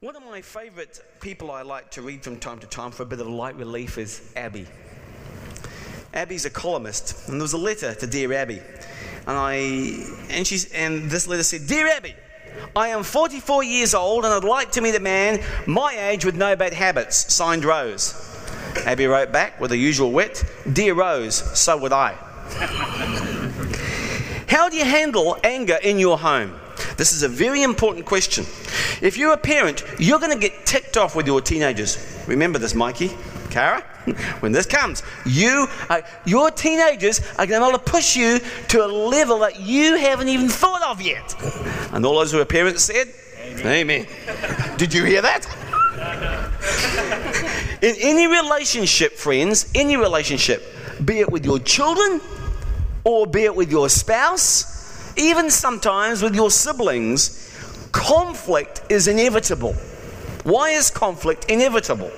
One of my favourite people I like to read from time to time for a bit of light relief is Abby. Abby's a columnist, and there was a letter to Dear Abby. And I and she's and this letter said, Dear Abby, I am 44 years old and I'd like to meet a man my age with no bad habits. Signed Rose. Abby wrote back with the usual wit, Dear Rose, so would I. How do you handle anger in your home? This is a very important question. If you're a parent, you're going to get ticked off with your teenagers. Remember this, Mikey, Kara? When this comes, you, uh, your teenagers are going to able to push you to a level that you haven't even thought of yet. And all those who are parents said, Amen. Amen. Did you hear that? In any relationship, friends, any relationship, be it with your children or be it with your spouse, even sometimes with your siblings, conflict is inevitable. Why is conflict inevitable?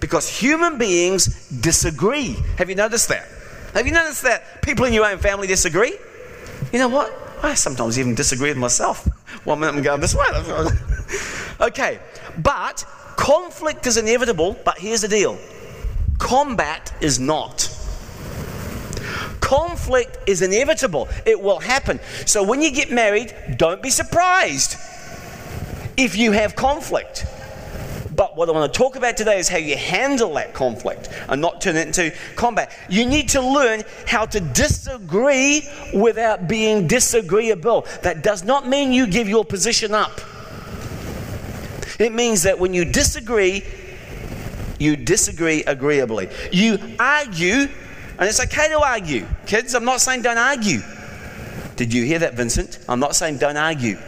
Because human beings disagree. Have you noticed that? Have you noticed that people in your own family disagree? You know what? I sometimes even disagree with myself. One minute I'm going this way. okay, but conflict is inevitable, but here's the deal combat is not. Conflict is inevitable, it will happen. So when you get married, don't be surprised if you have conflict. But what I want to talk about today is how you handle that conflict and not turn it into combat. You need to learn how to disagree without being disagreeable. That does not mean you give your position up. It means that when you disagree, you disagree agreeably. You argue, and it's okay to argue. Kids, I'm not saying don't argue. Did you hear that, Vincent? I'm not saying don't argue.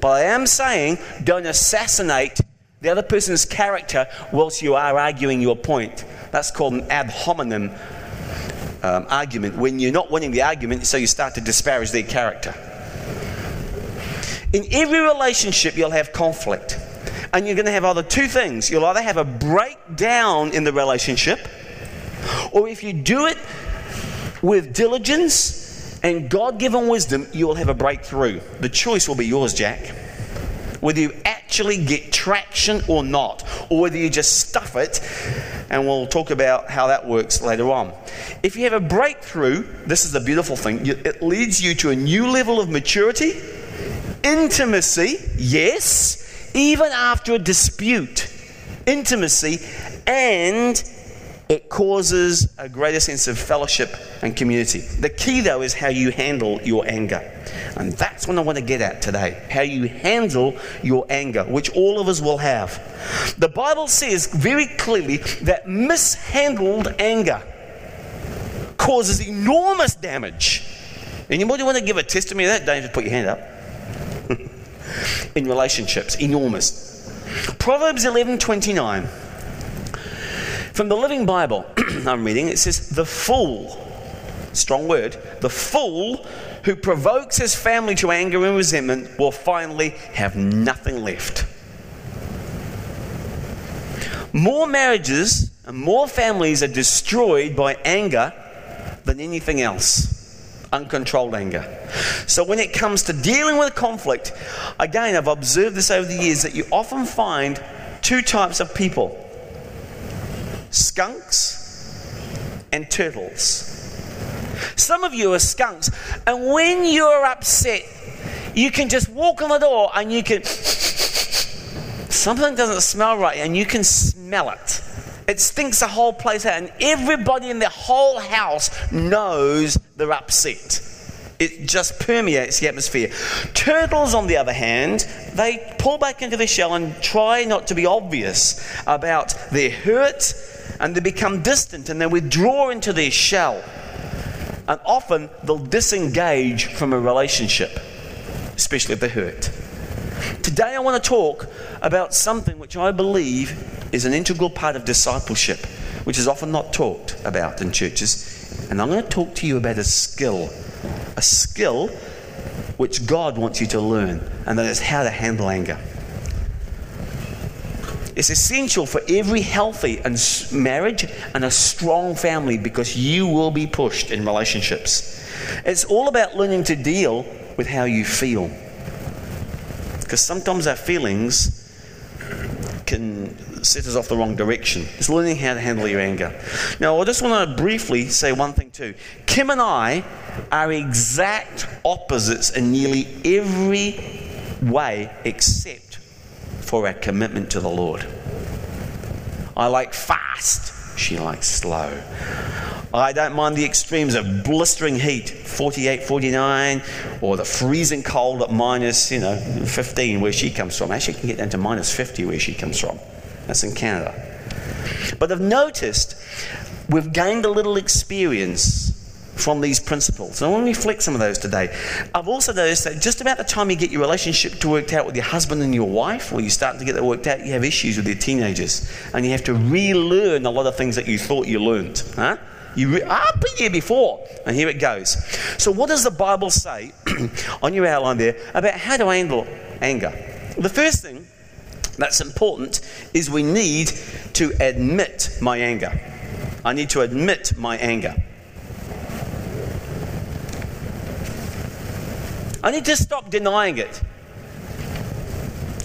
But I am saying don't assassinate the other person's character whilst you are arguing your point. That's called an ad hominem um, argument, when you're not winning the argument, so you start to disparage their character. In every relationship, you'll have conflict. And you're going to have either two things. You'll either have a breakdown in the relationship, or if you do it with diligence and God given wisdom, you'll have a breakthrough. The choice will be yours, Jack whether you actually get traction or not, or whether you just stuff it, and we'll talk about how that works later on. If you have a breakthrough, this is the beautiful thing, it leads you to a new level of maturity, intimacy, yes, even after a dispute, intimacy, and it causes a greater sense of fellowship and community. The key, though, is how you handle your anger. And that's what I want to get at today how you handle your anger, which all of us will have. The Bible says very clearly that mishandled anger causes enormous damage. Anybody want to give a testimony of that? Don't just put your hand up. In relationships, enormous. Proverbs 11 29. From the Living Bible, I'm reading, it says, The fool, strong word, the fool who provokes his family to anger and resentment will finally have nothing left. More marriages and more families are destroyed by anger than anything else uncontrolled anger. So, when it comes to dealing with conflict, again, I've observed this over the years that you often find two types of people skunks and turtles. Some of you are skunks, and when you're upset, you can just walk on the door and you can. Something doesn't smell right, and you can smell it. It stinks the whole place out, and everybody in the whole house knows they're upset. It just permeates the atmosphere. Turtles, on the other hand, they pull back into their shell and try not to be obvious about their hurt, and they become distant and they withdraw into their shell. And often they'll disengage from a relationship, especially if they're hurt. Today I want to talk about something which I believe is an integral part of discipleship, which is often not talked about in churches. And I'm going to talk to you about a skill, a skill which God wants you to learn, and that is how to handle anger. It's essential for every healthy and marriage and a strong family because you will be pushed in relationships. It's all about learning to deal with how you feel. Because sometimes our feelings can set us off the wrong direction. It's learning how to handle your anger. Now, I just want to briefly say one thing too. Kim and I are exact opposites in nearly every way except for our commitment to the Lord. I like fast, she likes slow. I don't mind the extremes of blistering heat, 48, 49, or the freezing cold at minus, you know, 15 where she comes from. Actually, can get down to minus 50 where she comes from. That's in Canada. But I've noticed we've gained a little experience from these principles. And I want to reflect some of those today. I've also noticed that just about the time you get your relationship to worked out with your husband and your wife, or you start to get that worked out, you have issues with your teenagers. And you have to relearn a lot of things that you thought you learned. Huh? You re- I've been here before. And here it goes. So, what does the Bible say on your outline there about how to handle anger? The first thing that's important is we need to admit my anger. I need to admit my anger. I need to stop denying it.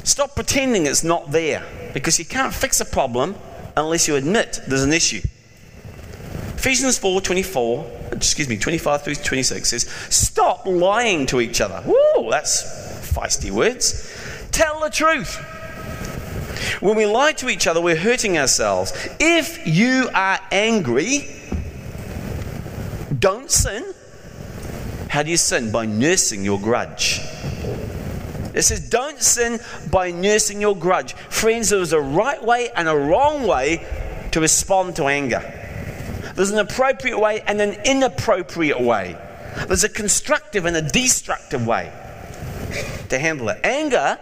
Stop pretending it's not there because you can't fix a problem unless you admit there's an issue. Ephesians 4 24, excuse me, 25 through 26 says, Stop lying to each other. Woo, that's feisty words. Tell the truth. When we lie to each other, we're hurting ourselves. If you are angry, don't sin. How do you sin? By nursing your grudge. It says, don't sin by nursing your grudge. Friends, there is a right way and a wrong way to respond to anger. There's an appropriate way and an inappropriate way. There's a constructive and a destructive way to handle it. Anger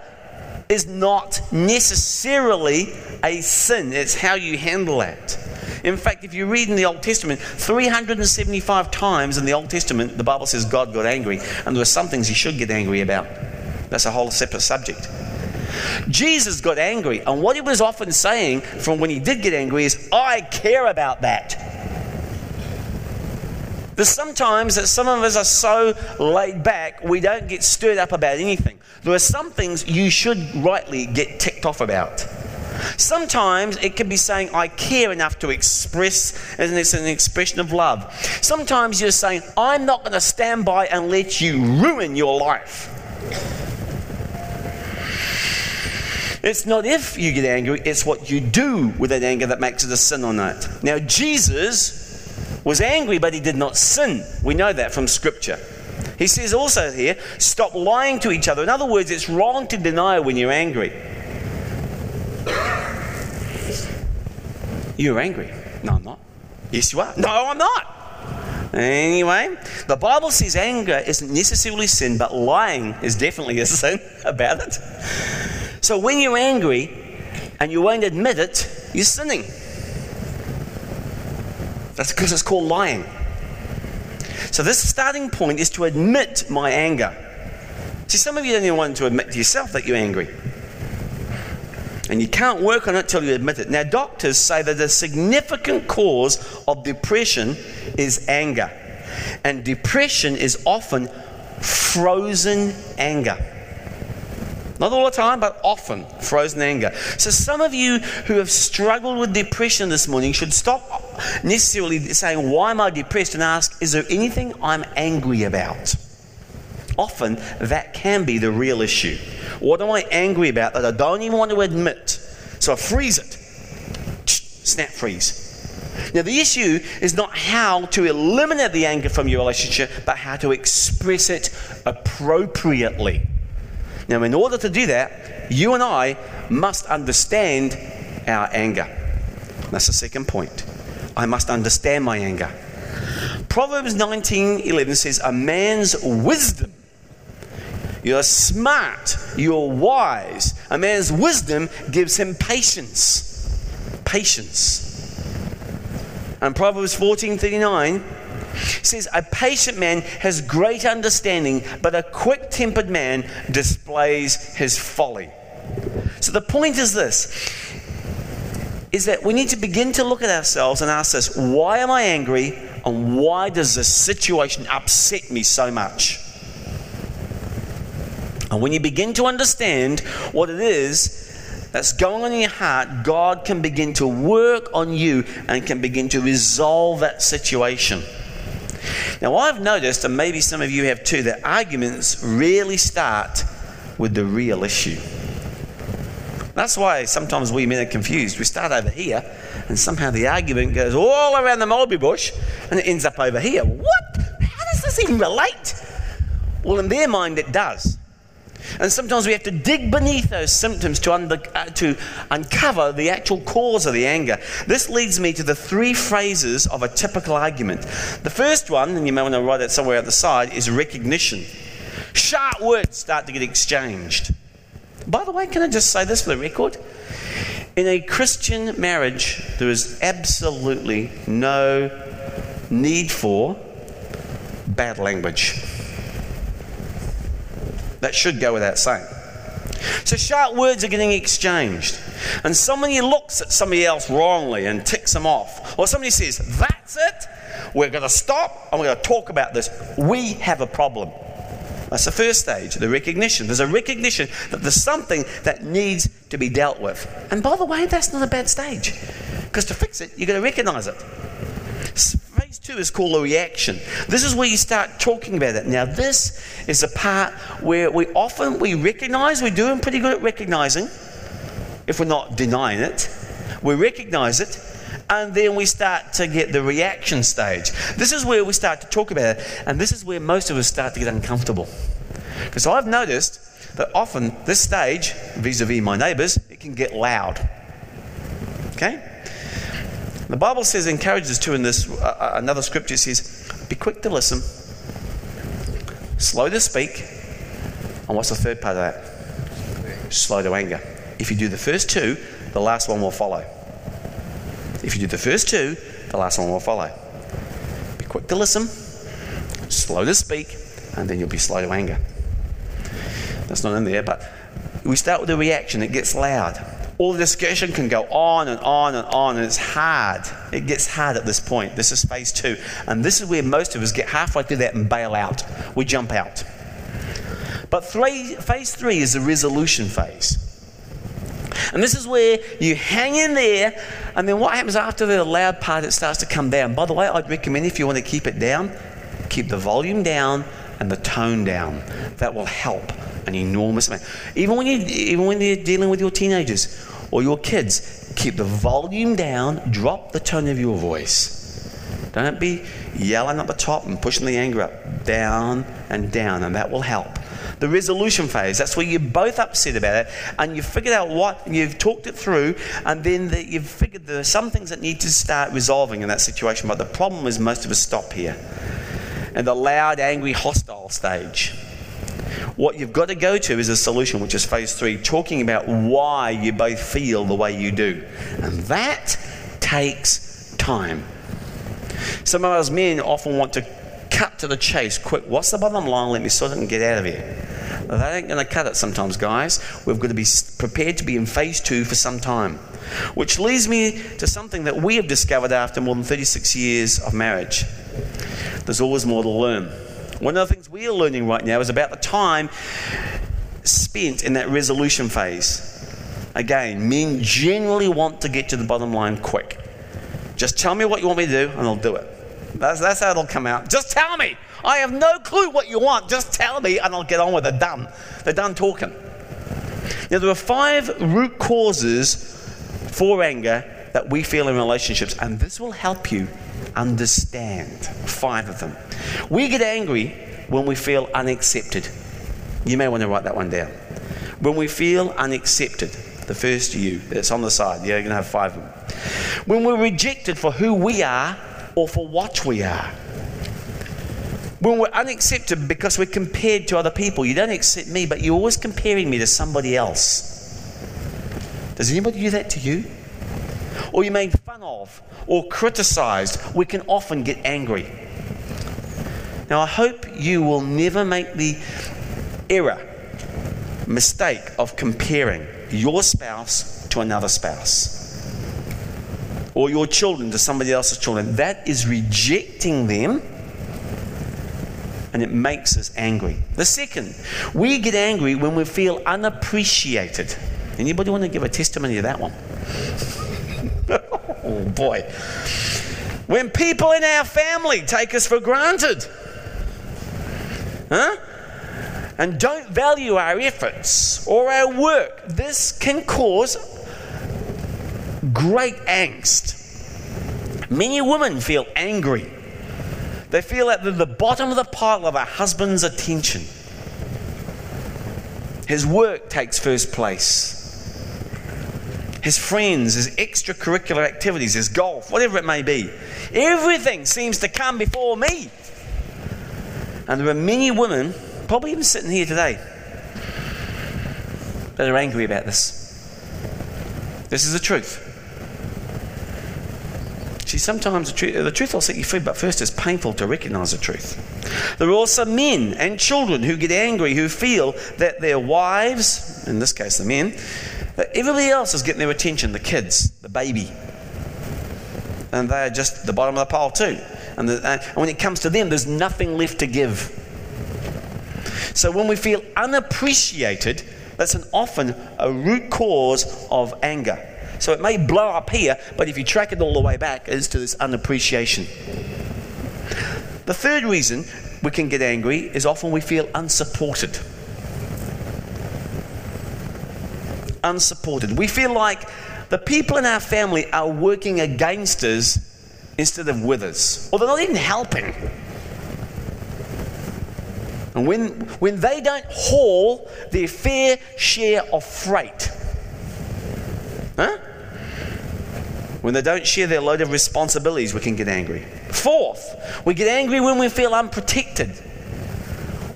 is not necessarily a sin, it's how you handle it. In fact, if you read in the Old Testament, 375 times in the Old Testament, the Bible says God got angry, and there are some things he should get angry about. That's a whole separate subject. Jesus got angry, and what he was often saying from when he did get angry is, I care about that. There's sometimes that some of us are so laid back, we don't get stirred up about anything. There are some things you should rightly get ticked off about. Sometimes it can be saying, I care enough to express, and it's an expression of love. Sometimes you're saying, I'm not going to stand by and let you ruin your life. It's not if you get angry, it's what you do with that anger that makes it a sin or not. Now, Jesus was angry, but he did not sin. We know that from Scripture. He says also here, stop lying to each other. In other words, it's wrong to deny when you're angry. You're angry. No, I'm not. Yes, you are. No, I'm not. Anyway, the Bible says anger isn't necessarily sin, but lying is definitely a sin about it. So when you're angry and you won't admit it, you're sinning. That's because it's called lying. So, this starting point is to admit my anger. See, some of you don't even want to admit to yourself that you're angry. And you can't work on it till you admit it. Now, doctors say that a significant cause of depression is anger. And depression is often frozen anger. Not all the time, but often frozen anger. So, some of you who have struggled with depression this morning should stop necessarily saying, Why am I depressed? and ask, Is there anything I'm angry about? Often that can be the real issue. What am I angry about that I don't even want to admit? So I freeze it. Snap freeze. Now, the issue is not how to eliminate the anger from your relationship, but how to express it appropriately. Now, in order to do that, you and I must understand our anger. That's the second point. I must understand my anger. Proverbs 19:11 says, "A man's wisdom. You're smart. You're wise. A man's wisdom gives him patience. Patience." And Proverbs 14:39 says, A patient man has great understanding, but a quick tempered man displays his folly. So the point is this is that we need to begin to look at ourselves and ask this why am I angry and why does this situation upset me so much? And when you begin to understand what it is that's going on in your heart, God can begin to work on you and can begin to resolve that situation. Now, I've noticed, and maybe some of you have too, that arguments really start with the real issue. That's why sometimes we men are confused. We start over here, and somehow the argument goes all around the mulberry bush, and it ends up over here. What? How does this even relate? Well, in their mind, it does. And sometimes we have to dig beneath those symptoms to, under, uh, to uncover the actual cause of the anger. This leads me to the three phrases of a typical argument. The first one, and you may want to write it somewhere at the side, is recognition. Sharp words start to get exchanged. By the way, can I just say this for the record? In a Christian marriage, there is absolutely no need for bad language. That should go without saying. So sharp words are getting exchanged. And somebody looks at somebody else wrongly and ticks them off. Or somebody says, That's it. We're going to stop and we're going to talk about this. We have a problem. That's the first stage, the recognition. There's a recognition that there's something that needs to be dealt with. And by the way, that's not a bad stage. Because to fix it, you've got to recognize it. Phase two is called a reaction. This is where you start talking about it. Now, this is a part where we often we recognize we're doing pretty good at recognizing, if we're not denying it. We recognize it, and then we start to get the reaction stage. This is where we start to talk about it, and this is where most of us start to get uncomfortable. Because I've noticed that often this stage, vis a vis my neighbors, it can get loud. Okay? The Bible says, encourages to in this, uh, uh, another scripture says, be quick to listen, slow to speak, and what's the third part of that? Slow to anger. If you do the first two, the last one will follow. If you do the first two, the last one will follow. Be quick to listen, slow to speak, and then you'll be slow to anger. That's not in there, but we start with the reaction, it gets loud all the discussion can go on and on and on, and it's hard. It gets hard at this point. This is phase two. And this is where most of us get halfway through that and bail out. We jump out. But three, phase three is the resolution phase. And this is where you hang in there, and then what happens after the loud part, it starts to come down. By the way, I'd recommend if you want to keep it down, keep the volume down and the tone down. That will help an enormous amount. Even when, you, even when you're dealing with your teenagers or your kids, keep the volume down, drop the tone of your voice. Don't be yelling at the top and pushing the anger up. Down and down, and that will help. The resolution phase, that's where you're both upset about it and you've figured out what, you've talked it through, and then the, you've figured there are some things that need to start resolving in that situation. But the problem is, most of us stop here. And the loud, angry, hostile stage. What you've got to go to is a solution, which is phase three, talking about why you both feel the way you do. And that takes time. Some of us men often want to cut to the chase quick. What's the bottom line? Let me sort it and get out of here. That ain't going to cut it sometimes, guys. We've got to be prepared to be in phase two for some time. Which leads me to something that we have discovered after more than 36 years of marriage. There's always more to learn. One of the things we are learning right now is about the time spent in that resolution phase. Again, men generally want to get to the bottom line quick. Just tell me what you want me to do, and I'll do it. That's, that's how it'll come out. Just tell me. I have no clue what you want. Just tell me, and I'll get on with it. Done. They're done talking. Now, there are five root causes for anger that we feel in relationships, and this will help you understand. Five of them. We get angry when we feel unaccepted. You may want to write that one down. When we feel unaccepted, the first you, that's on the side. yeah, You're going to have five of them. When we're rejected for who we are or for what we are. When we're unaccepted because we're compared to other people. You don't accept me, but you're always comparing me to somebody else. Does anybody do that to you? Or you're made of or criticized. We can often get angry. Now, I hope you will never make the error, mistake of comparing your spouse to another spouse or your children to somebody else's children. That is rejecting them and it makes us angry. The second, we get angry when we feel unappreciated. Anybody want to give a testimony to that one? Oh boy. When people in our family take us for granted. Huh? And don't value our efforts or our work, this can cause great angst. Many women feel angry. They feel at the bottom of the pile of a husband's attention. His work takes first place. His friends, his extracurricular activities, his golf, whatever it may be. Everything seems to come before me. And there are many women, probably even sitting here today, that are angry about this. This is the truth. See, sometimes the truth, the truth will set you free, but first it's painful to recognize the truth. There are also men and children who get angry, who feel that their wives, in this case the men, everybody else is getting their attention the kids, the baby. And they're just the bottom of the pile, too. And, the, uh, and when it comes to them, there's nothing left to give. So when we feel unappreciated, that's an often a root cause of anger. So it may blow up here, but if you track it all the way back, it's to this unappreciation. The third reason we can get angry is often we feel unsupported. Unsupported. We feel like the people in our family are working against us instead of with us, or they're not even helping. And when, when they don't haul their fair share of freight, huh? When they don't share their load of responsibilities, we can get angry. Fourth, we get angry when we feel unprotected.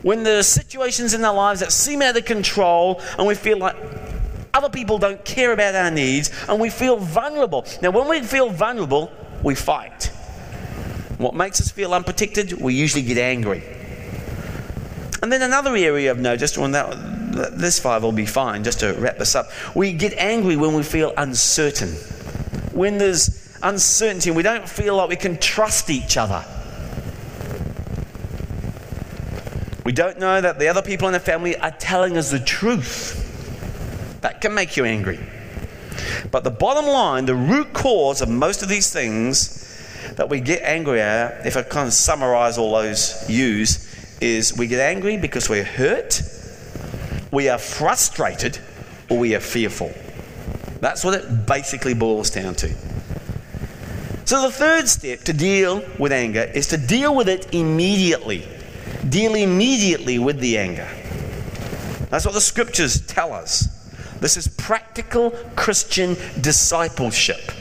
When there are situations in our lives that seem out of control and we feel like other people don't care about our needs and we feel vulnerable. Now, when we feel vulnerable, we fight. What makes us feel unprotected? We usually get angry. And then another area I've noticed, when that, this five will be fine, just to wrap this up, we get angry when we feel uncertain when there's uncertainty we don't feel like we can trust each other. We don't know that the other people in the family are telling us the truth. That can make you angry. But the bottom line, the root cause of most of these things that we get angry at, if I kind of summarize all those U's, is we get angry because we're hurt, we are frustrated, or we are fearful. That's what it basically boils down to. So, the third step to deal with anger is to deal with it immediately. Deal immediately with the anger. That's what the scriptures tell us. This is practical Christian discipleship.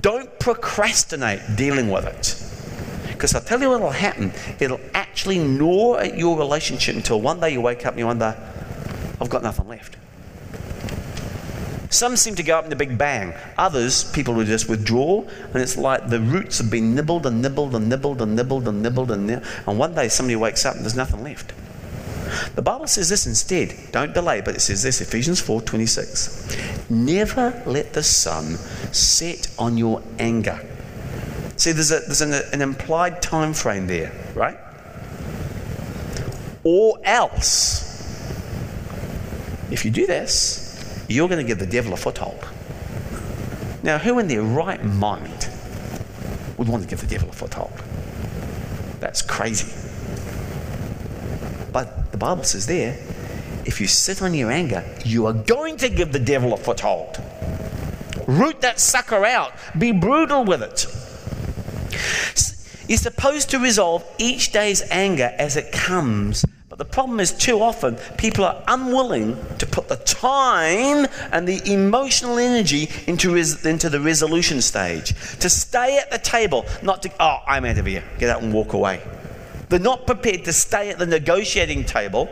Don't procrastinate dealing with it. Because I'll tell you what will happen. It'll actually gnaw at your relationship until one day you wake up and you wonder, I've got nothing left. Some seem to go up in a big bang. Others, people will just withdraw, and it's like the roots have been nibbled and nibbled and nibbled and nibbled and nibbled and nibbled, and one day somebody wakes up and there's nothing left. The Bible says this instead. Don't delay, but it says this Ephesians 4:26. Never let the sun set on your anger. See, there's, a, there's an, an implied time frame there, right? Or else, if you do this, you're going to give the devil a foothold. Now, who in their right mind would want to give the devil a foothold? That's crazy. The Bible says there, if you sit on your anger, you are going to give the devil a foothold. Root that sucker out. Be brutal with it. You're supposed to resolve each day's anger as it comes but the problem is, too often, people are unwilling to put the time and the emotional energy into, res- into the resolution stage. To stay at the table, not to, oh, I'm out of here, get out and walk away. They're not prepared to stay at the negotiating table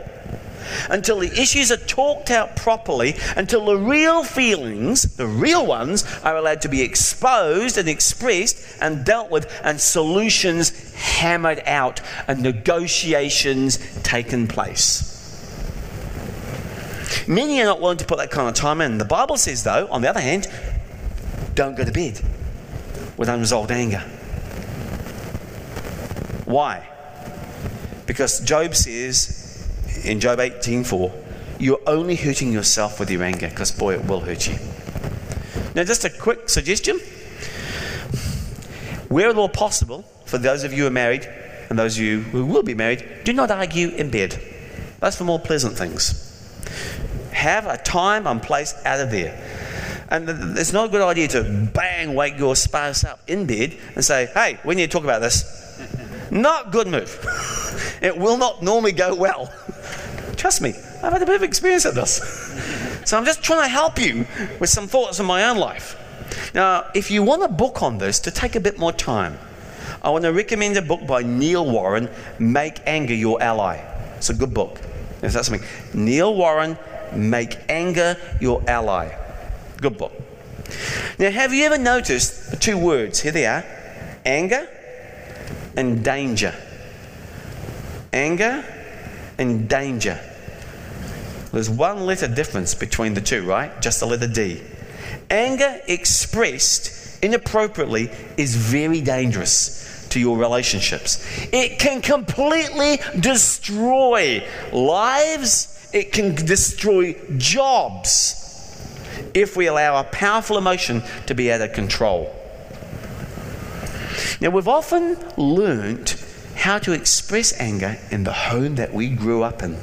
until the issues are talked out properly, until the real feelings, the real ones, are allowed to be exposed and expressed and dealt with, and solutions hammered out and negotiations taken place. Many are not willing to put that kind of time in. The Bible says, though, on the other hand, don't go to bed with unresolved anger. Why? Because Job says in Job 18:4, you're only hurting yourself with your anger, because boy, it will hurt you. Now, just a quick suggestion. Where at all possible, for those of you who are married and those of you who will be married, do not argue in bed. That's for more pleasant things. Have a time and place out of there. And it's not a good idea to bang wake your spouse up in bed and say, hey, we need to talk about this. Not good move. it will not normally go well. Trust me, I've had a bit of experience at this. so I'm just trying to help you with some thoughts on my own life. Now, if you want a book on this to take a bit more time, I want to recommend a book by Neil Warren, Make Anger Your Ally. It's a good book. If that's something. Neil Warren, Make Anger Your Ally. Good book. Now, have you ever noticed two words? Here they are anger and danger. Anger and danger. There's one letter difference between the two, right? Just the letter D. Anger expressed inappropriately is very dangerous to your relationships. It can completely destroy lives, it can destroy jobs if we allow a powerful emotion to be out of control. Now, we've often learnt how to express anger in the home that we grew up in.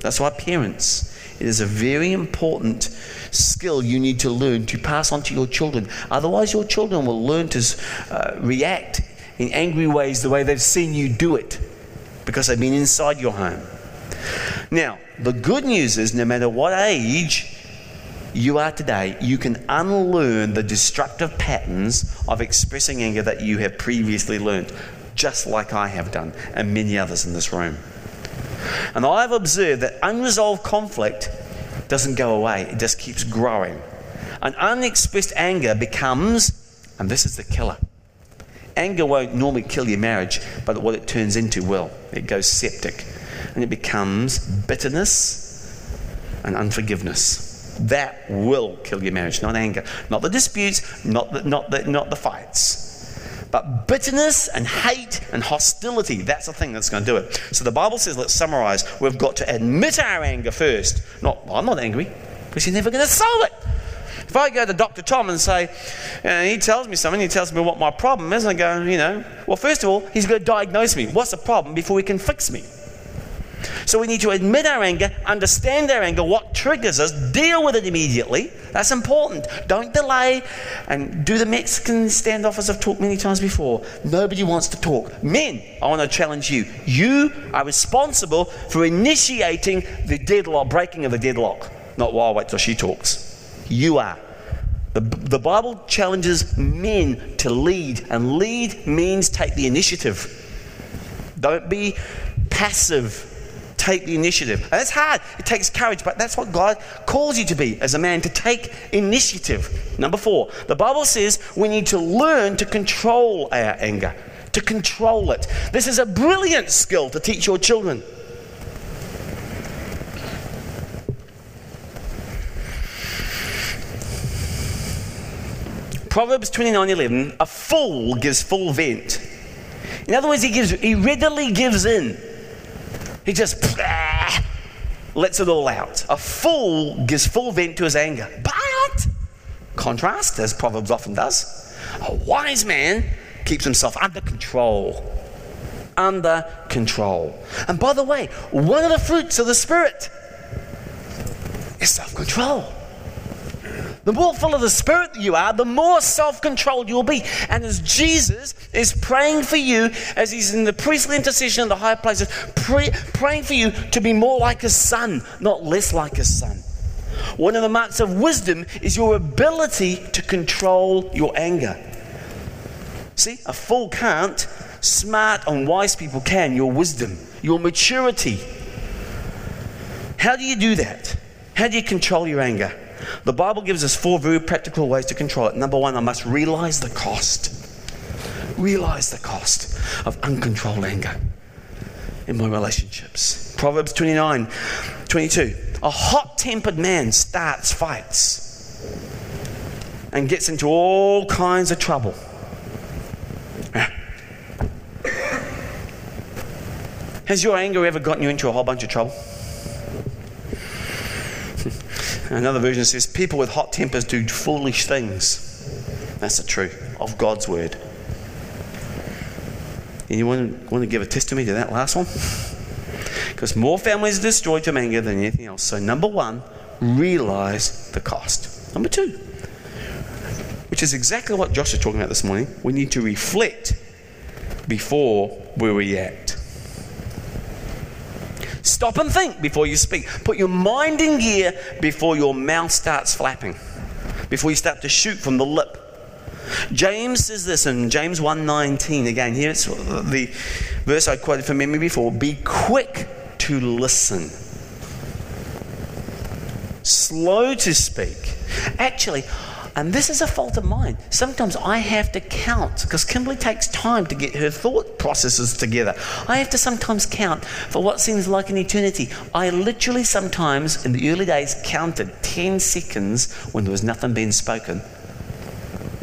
That's why, parents, it is a very important skill you need to learn to pass on to your children. Otherwise, your children will learn to uh, react in angry ways the way they've seen you do it because they've been inside your home. Now, the good news is no matter what age you are today, you can unlearn the destructive patterns of expressing anger that you have previously learned, just like I have done, and many others in this room. And I've observed that unresolved conflict doesn't go away, it just keeps growing. And unexpressed anger becomes, and this is the killer. Anger won't normally kill your marriage, but what it turns into will. It goes septic. And it becomes bitterness and unforgiveness. That will kill your marriage, not anger, not the disputes, not the, not the, not the fights. But bitterness and hate and hostility, that's the thing that's going to do it. So the Bible says, let's summarize, we've got to admit our anger first. Not, well, I'm not angry, because you're never going to solve it. If I go to Dr. Tom and say, and he tells me something, he tells me what my problem is, and I go, you know, well, first of all, he's going to diagnose me. What's the problem before he can fix me? So we need to admit our anger, understand our anger, what triggers us, deal with it immediately. That's important. Don't delay and do the Mexican standoff as I've talked many times before. Nobody wants to talk. Men, I want to challenge you. You are responsible for initiating the deadlock, breaking of the deadlock. Not while wait till she talks. You are. The, the Bible challenges men to lead, and lead means take the initiative. Don't be passive take the initiative. And that's hard. It takes courage, but that's what God calls you to be as a man to take initiative. Number four, the Bible says we need to learn to control our anger, to control it. This is a brilliant skill to teach your children. Proverbs 29:11 a fool gives full vent. In other words he gives he readily gives in he just lets it all out. A fool gives full vent to his anger. But, contrast, as Proverbs often does, a wise man keeps himself under control. Under control. And by the way, one of the fruits of the Spirit is self control. The more full of the Spirit you are, the more self controlled you'll be. And as Jesus is praying for you, as he's in the priestly intercession in the high places, pray, praying for you to be more like his son, not less like his son. One of the marks of wisdom is your ability to control your anger. See, a fool can't, smart and wise people can. Your wisdom, your maturity. How do you do that? How do you control your anger? The Bible gives us four very practical ways to control it. Number one, I must realize the cost. Realize the cost of uncontrolled anger in my relationships. Proverbs 29 22. A hot tempered man starts fights and gets into all kinds of trouble. Has your anger ever gotten you into a whole bunch of trouble? Another version says, People with hot tempers do foolish things. That's the truth of God's word. And you want to, want to give a testimony to that last one? Because more families are destroyed from anger than anything else. So, number one, realize the cost. Number two, which is exactly what Josh is talking about this morning, we need to reflect before we react. Stop and think before you speak. Put your mind in gear before your mouth starts flapping, before you start to shoot from the lip. James says this in James 1:19 again. Here's the verse I quoted from memory before. Be quick to listen. Slow to speak. Actually, and this is a fault of mine. Sometimes I have to count because Kimberly takes time to get her thought processes together. I have to sometimes count for what seems like an eternity. I literally sometimes, in the early days, counted 10 seconds when there was nothing being spoken.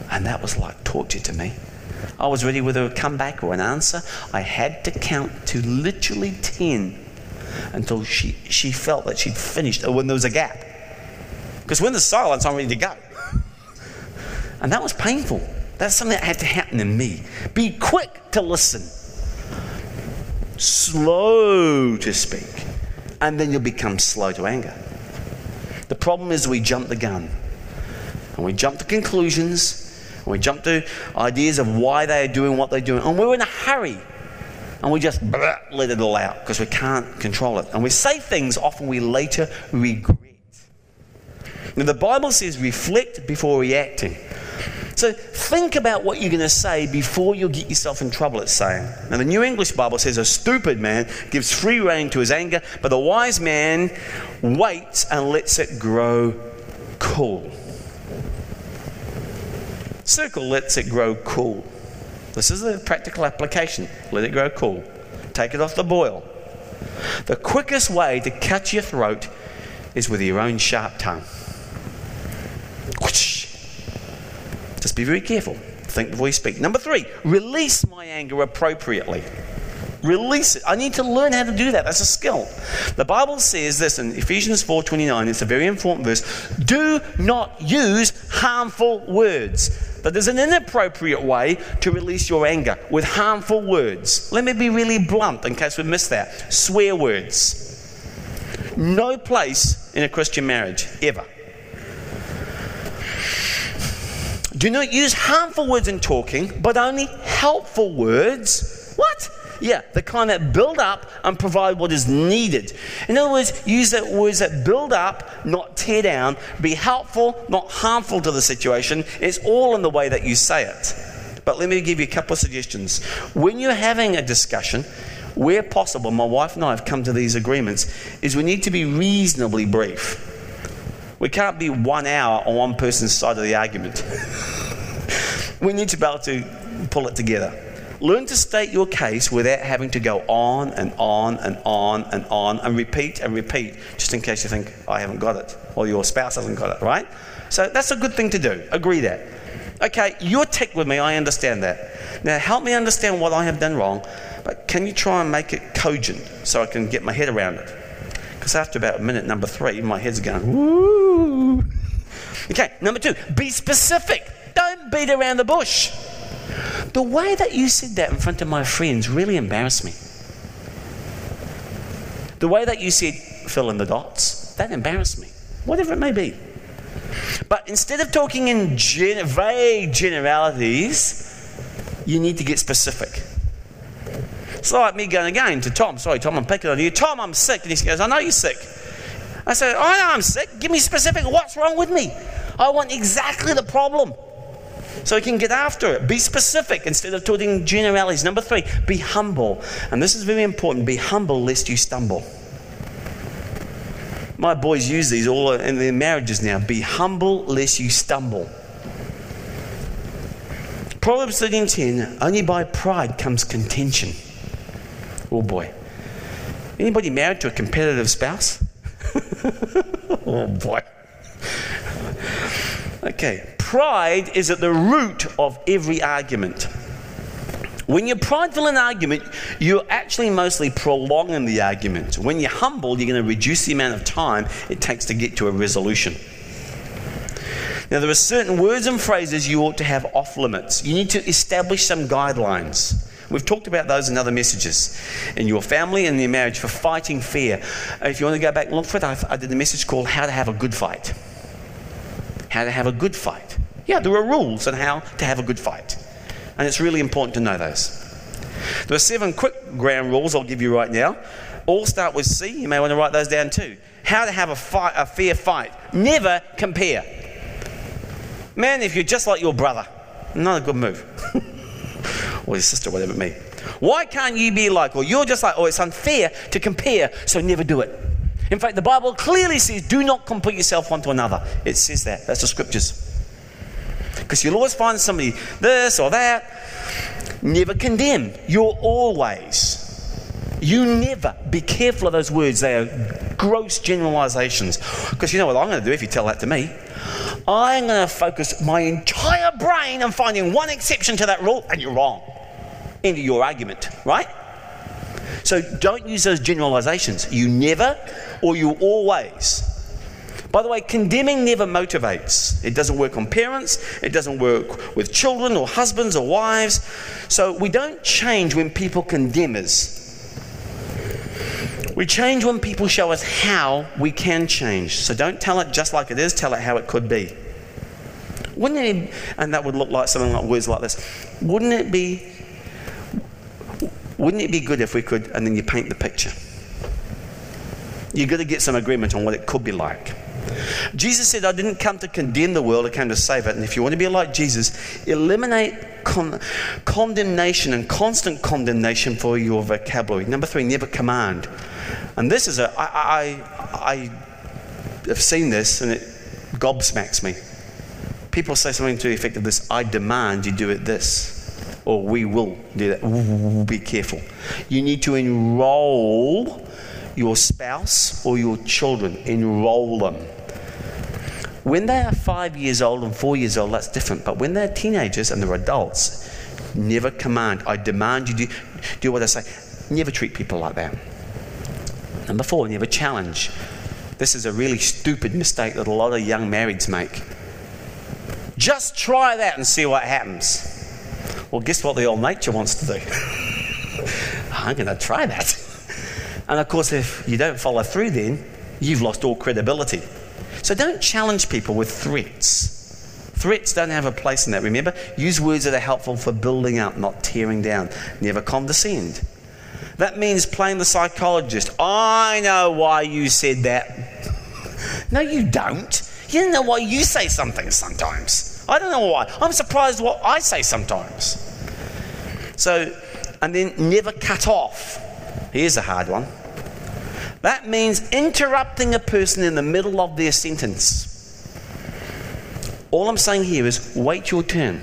And that was like torture to me. I was ready with a comeback or an answer. I had to count to literally 10 until she, she felt that she'd finished or when there was a gap. Because when there's silence, I'm ready to go. And that was painful. That's something that had to happen in me. Be quick to listen, slow to speak, and then you'll become slow to anger. The problem is we jump the gun and we jump to conclusions and we jump to ideas of why they are doing what they're doing. And we're in a hurry and we just let it all out because we can't control it. And we say things often we later regret. Now, the Bible says reflect before reacting. So think about what you're going to say before you get yourself in trouble, it's saying. Now, the New English Bible says a stupid man gives free rein to his anger, but the wise man waits and lets it grow cool. Circle lets it grow cool. This is a practical application. Let it grow cool. Take it off the boil. The quickest way to cut your throat is with your own sharp tongue. Just be very careful. Think before you speak. Number three, release my anger appropriately. Release it. I need to learn how to do that. That's a skill. The Bible says this in Ephesians 4:29. It's a very important verse. Do not use harmful words. But there's an inappropriate way to release your anger with harmful words. Let me be really blunt in case we missed that. Swear words. No place in a Christian marriage, ever. Do not use harmful words in talking, but only helpful words. What? Yeah, the kind that build up and provide what is needed. In other words, use words that build up, not tear down. Be helpful, not harmful to the situation. It's all in the way that you say it. But let me give you a couple of suggestions. When you're having a discussion, where possible, my wife and I have come to these agreements, is we need to be reasonably brief. We can't be one hour on one person's side of the argument. we need to be able to pull it together. Learn to state your case without having to go on and on and on and on and repeat and repeat, just in case you think, I haven't got it, or your spouse hasn't got it, right? So that's a good thing to do. Agree that. Okay, you're ticked with me, I understand that. Now help me understand what I have done wrong, but can you try and make it cogent so I can get my head around it? Because after about a minute number three, my head's going, woo. Okay, number two, be specific. Don't beat around the bush. The way that you said that in front of my friends really embarrassed me. The way that you said fill in the dots, that embarrassed me. Whatever it may be. But instead of talking in gen- vague generalities, you need to get specific. It's like me going again to Tom. Sorry, Tom, I'm picking on you. Tom, I'm sick. And he goes, I know you're sick. I said, oh, I know I'm sick. Give me specific. What's wrong with me? I want exactly the problem. So he can get after it. Be specific instead of talking generalities. Number three, be humble. And this is very important. Be humble lest you stumble. My boys use these all in their marriages now. Be humble lest you stumble. Proverbs 13:10, only by pride comes contention. Oh boy. Anybody married to a competitive spouse? oh boy. Okay. Pride is at the root of every argument. When you're prideful in an argument, you're actually mostly prolonging the argument. When you're humble, you're going to reduce the amount of time it takes to get to a resolution. Now, there are certain words and phrases you ought to have off limits. You need to establish some guidelines. We've talked about those in other messages in your family and in your marriage for fighting fear. If you want to go back and look for it, I did a message called How to Have a Good Fight. How to Have a Good Fight. Yeah, there are rules on how to have a good fight. And it's really important to know those. There are seven quick ground rules I'll give you right now. All start with C. You may want to write those down too. How to have a, fight, a fair fight. Never compare. Man, if you're just like your brother, not a good move. or your sister, whatever it may. Why can't you be like, or you're just like, oh, it's unfair to compare, so never do it. In fact, the Bible clearly says, do not compare yourself one to another. It says that. That's the scriptures. Because you'll always find somebody this or that. Never condemn. You're always. You never. Be careful of those words. They are gross generalizations. Because you know what I'm going to do if you tell that to me? I'm going to focus my entire brain on finding one exception to that rule, and you're wrong. Of your argument, right? So don't use those generalizations. You never or you always. By the way, condemning never motivates. It doesn't work on parents, it doesn't work with children or husbands or wives. So we don't change when people condemn us. We change when people show us how we can change. So don't tell it just like it is, tell it how it could be. Wouldn't it, and that would look like something like words like this. Wouldn't it be, wouldn't it be good if we could, and then you paint the picture? You've got to get some agreement on what it could be like. Jesus said, I didn't come to condemn the world, I came to save it. And if you want to be like Jesus, eliminate con- condemnation and constant condemnation for your vocabulary. Number three, never command. And this is a, I, I, I have seen this and it gobsmacks me. People say something to the effect of this I demand you do it this, or we will do that. Be careful. You need to enroll your spouse or your children, enroll them. When they are five years old and four years old, that's different. But when they're teenagers and they're adults, never command. I demand you do, do what I say. Never treat people like that. Number four, never challenge. This is a really stupid mistake that a lot of young marrieds make. Just try that and see what happens. Well, guess what the old nature wants to do? I'm going to try that. And of course, if you don't follow through, then you've lost all credibility. So don't challenge people with threats. Threats don't have a place in that. Remember, use words that are helpful for building up, not tearing down. Never condescend. That means playing the psychologist. I know why you said that. no, you don't. You don't know why you say something sometimes. I don't know why. I'm surprised what I say sometimes. So, and then never cut off. Here's a hard one. That means interrupting a person in the middle of their sentence. All I'm saying here is wait your turn.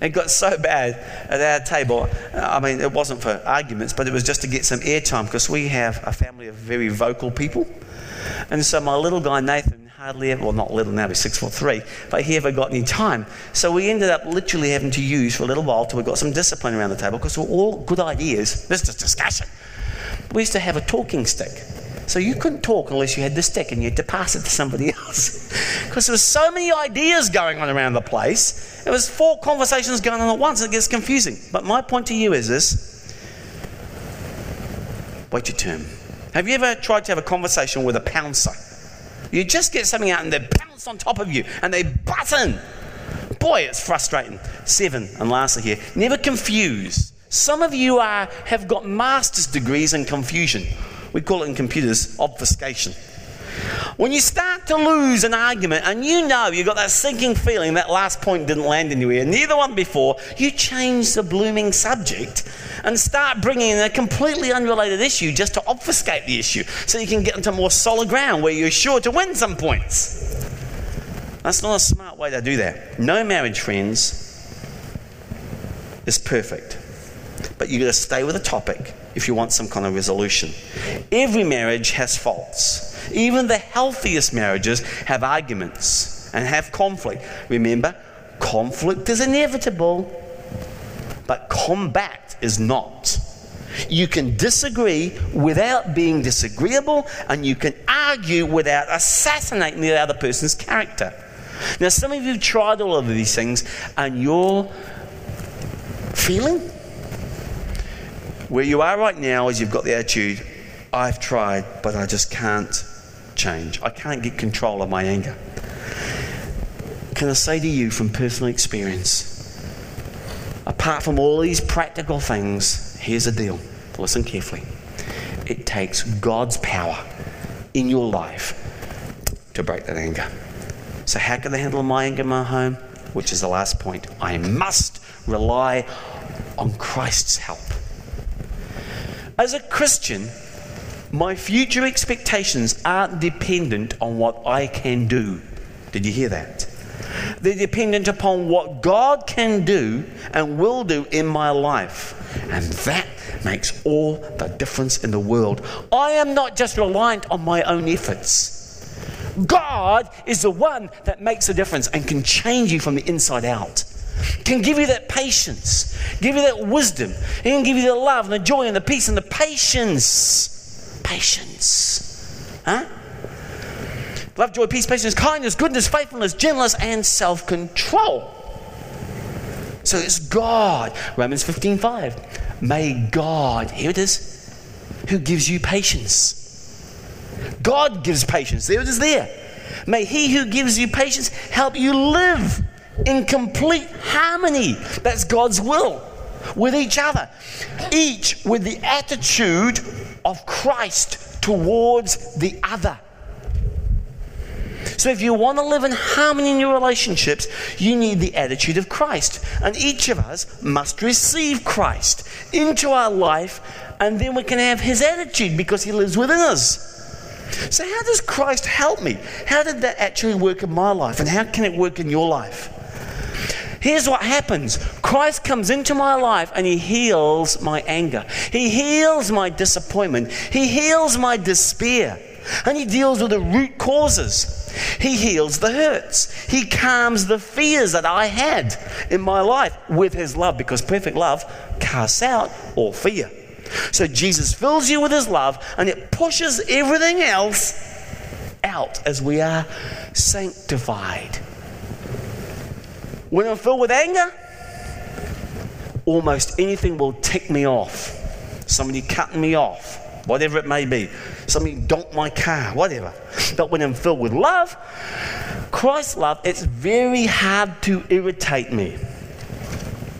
It got so bad at our table. I mean, it wasn't for arguments, but it was just to get some airtime because we have a family of very vocal people. And so my little guy Nathan hardly ever, well, not little now, he's six foot three, but he ever got any time. So we ended up literally having to use for a little while till we got some discipline around the table because we're all good ideas. This is discussion. We used to have a talking stick. So you couldn't talk unless you had the stick and you had to pass it to somebody else. Because there was so many ideas going on around the place. It was four conversations going on at once. It gets confusing. But my point to you is this wait your turn. Have you ever tried to have a conversation with a pouncer? You just get something out and they bounce on top of you and they button. Boy, it's frustrating. Seven, and lastly here, never confuse. Some of you are, have got master's degrees in confusion. We call it in computers obfuscation. When you start to lose an argument and you know you've got that sinking feeling that last point didn't land anywhere, neither one before, you change the blooming subject and start bringing in a completely unrelated issue just to obfuscate the issue so you can get into more solid ground where you're sure to win some points. That's not a smart way to do that. No marriage, friends, is perfect. But you've got to stay with the topic if you want some kind of resolution. Every marriage has faults. Even the healthiest marriages have arguments and have conflict. Remember, conflict is inevitable. but combat is not. You can disagree without being disagreeable, and you can argue without assassinating the other person's character. Now, some of you have tried all of these things, and you're feeling where you are right now is you've got the attitude, I've tried, but I just can't change. I can't get control of my anger. Can I say to you from personal experience, apart from all these practical things, here's the deal. Listen carefully. It takes God's power in your life to break that anger. So, how can I handle my anger in my home? Which is the last point. I must rely on Christ's help. As a Christian, my future expectations aren't dependent on what I can do. Did you hear that? They're dependent upon what God can do and will do in my life. And that makes all the difference in the world. I am not just reliant on my own efforts. God is the one that makes a difference and can change you from the inside out. Can give you that patience, give you that wisdom. Can give you the love and the joy and the peace and the patience. Patience. Huh? Love, joy, peace, patience, kindness, goodness, faithfulness, gentleness, and self control. So it's God. Romans 15 5. May God, here it is, who gives you patience. God gives patience. There it is there. May He who gives you patience help you live in complete harmony. That's God's will with each other, each with the attitude of Christ towards the other. So, if you want to live in harmony in your relationships, you need the attitude of Christ. And each of us must receive Christ into our life, and then we can have his attitude because he lives within us. So, how does Christ help me? How did that actually work in my life, and how can it work in your life? Here's what happens Christ comes into my life and He heals my anger. He heals my disappointment. He heals my despair. And He deals with the root causes. He heals the hurts. He calms the fears that I had in my life with His love because perfect love casts out all fear. So Jesus fills you with His love and it pushes everything else out as we are sanctified. When I'm filled with anger, almost anything will tick me off. Somebody cutting me off, whatever it may be. Somebody donked my car, whatever. But when I'm filled with love, Christ's love, it's very hard to irritate me.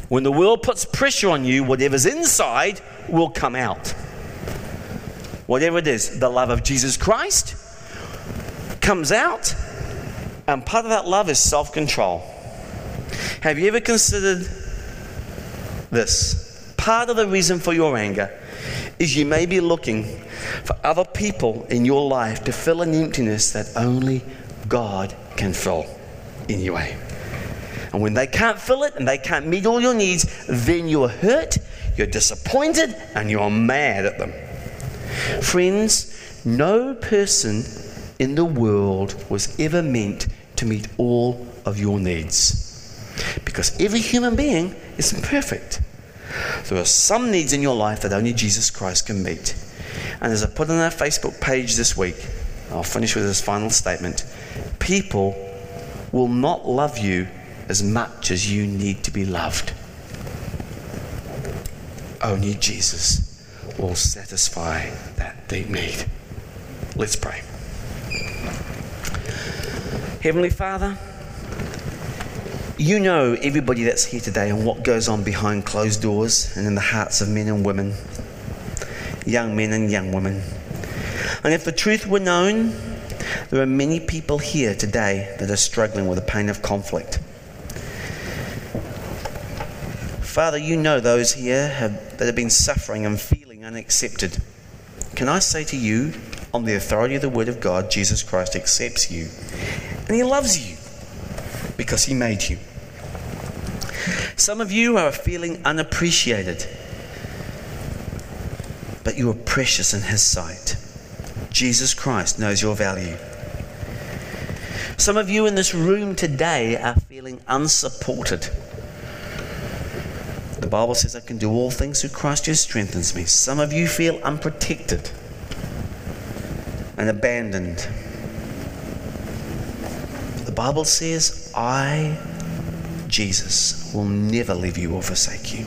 When the world puts pressure on you, whatever's inside will come out. Whatever it is, the love of Jesus Christ comes out, and part of that love is self control. Have you ever considered this? Part of the reason for your anger is you may be looking for other people in your life to fill an emptiness that only God can fill in way. And when they can't fill it and they can't meet all your needs, then you're hurt, you're disappointed, and you're mad at them. Friends, no person in the world was ever meant to meet all of your needs. Because every human being is imperfect. There are some needs in your life that only Jesus Christ can meet. And as I put on our Facebook page this week, I'll finish with this final statement people will not love you as much as you need to be loved. Only Jesus will satisfy that deep need. Let's pray. Heavenly Father, you know everybody that's here today and what goes on behind closed doors and in the hearts of men and women, young men and young women. And if the truth were known, there are many people here today that are struggling with the pain of conflict. Father, you know those here have, that have been suffering and feeling unaccepted. Can I say to you, on the authority of the Word of God, Jesus Christ accepts you and He loves you because He made you. Some of you are feeling unappreciated, but you are precious in His sight. Jesus Christ knows your value. Some of you in this room today are feeling unsupported The Bible says I can do all things through Christ who strengthens me. Some of you feel unprotected and abandoned. The Bible says, I, Jesus, will never leave you or forsake you.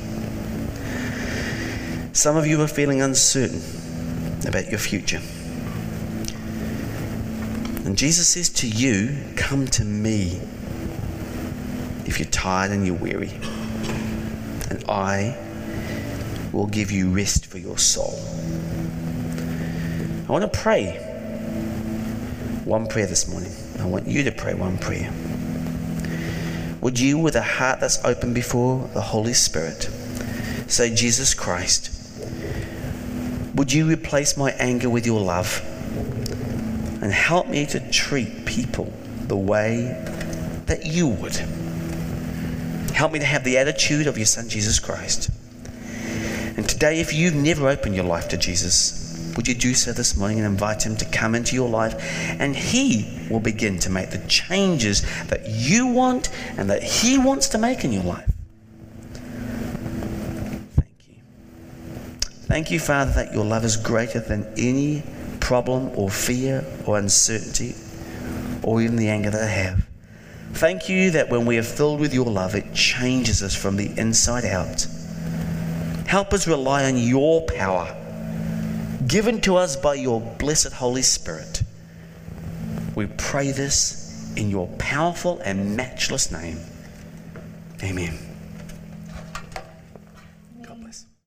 Some of you are feeling uncertain about your future. And Jesus says to you, Come to me if you're tired and you're weary, and I will give you rest for your soul. I want to pray one prayer this morning. I want you to pray one prayer. Would you, with a heart that's open before the Holy Spirit, say, Jesus Christ, would you replace my anger with your love and help me to treat people the way that you would? Help me to have the attitude of your Son, Jesus Christ. And today, if you've never opened your life to Jesus, would you do so this morning and invite Him to come into your life? And He will begin to make the changes that you want and that He wants to make in your life. Thank you, Thank you, Father, that your love is greater than any problem or fear or uncertainty or even the anger that I have. Thank you that when we are filled with your love, it changes us from the inside out. Help us rely on your power, given to us by your blessed Holy Spirit. We pray this in your powerful and matchless name. Amen.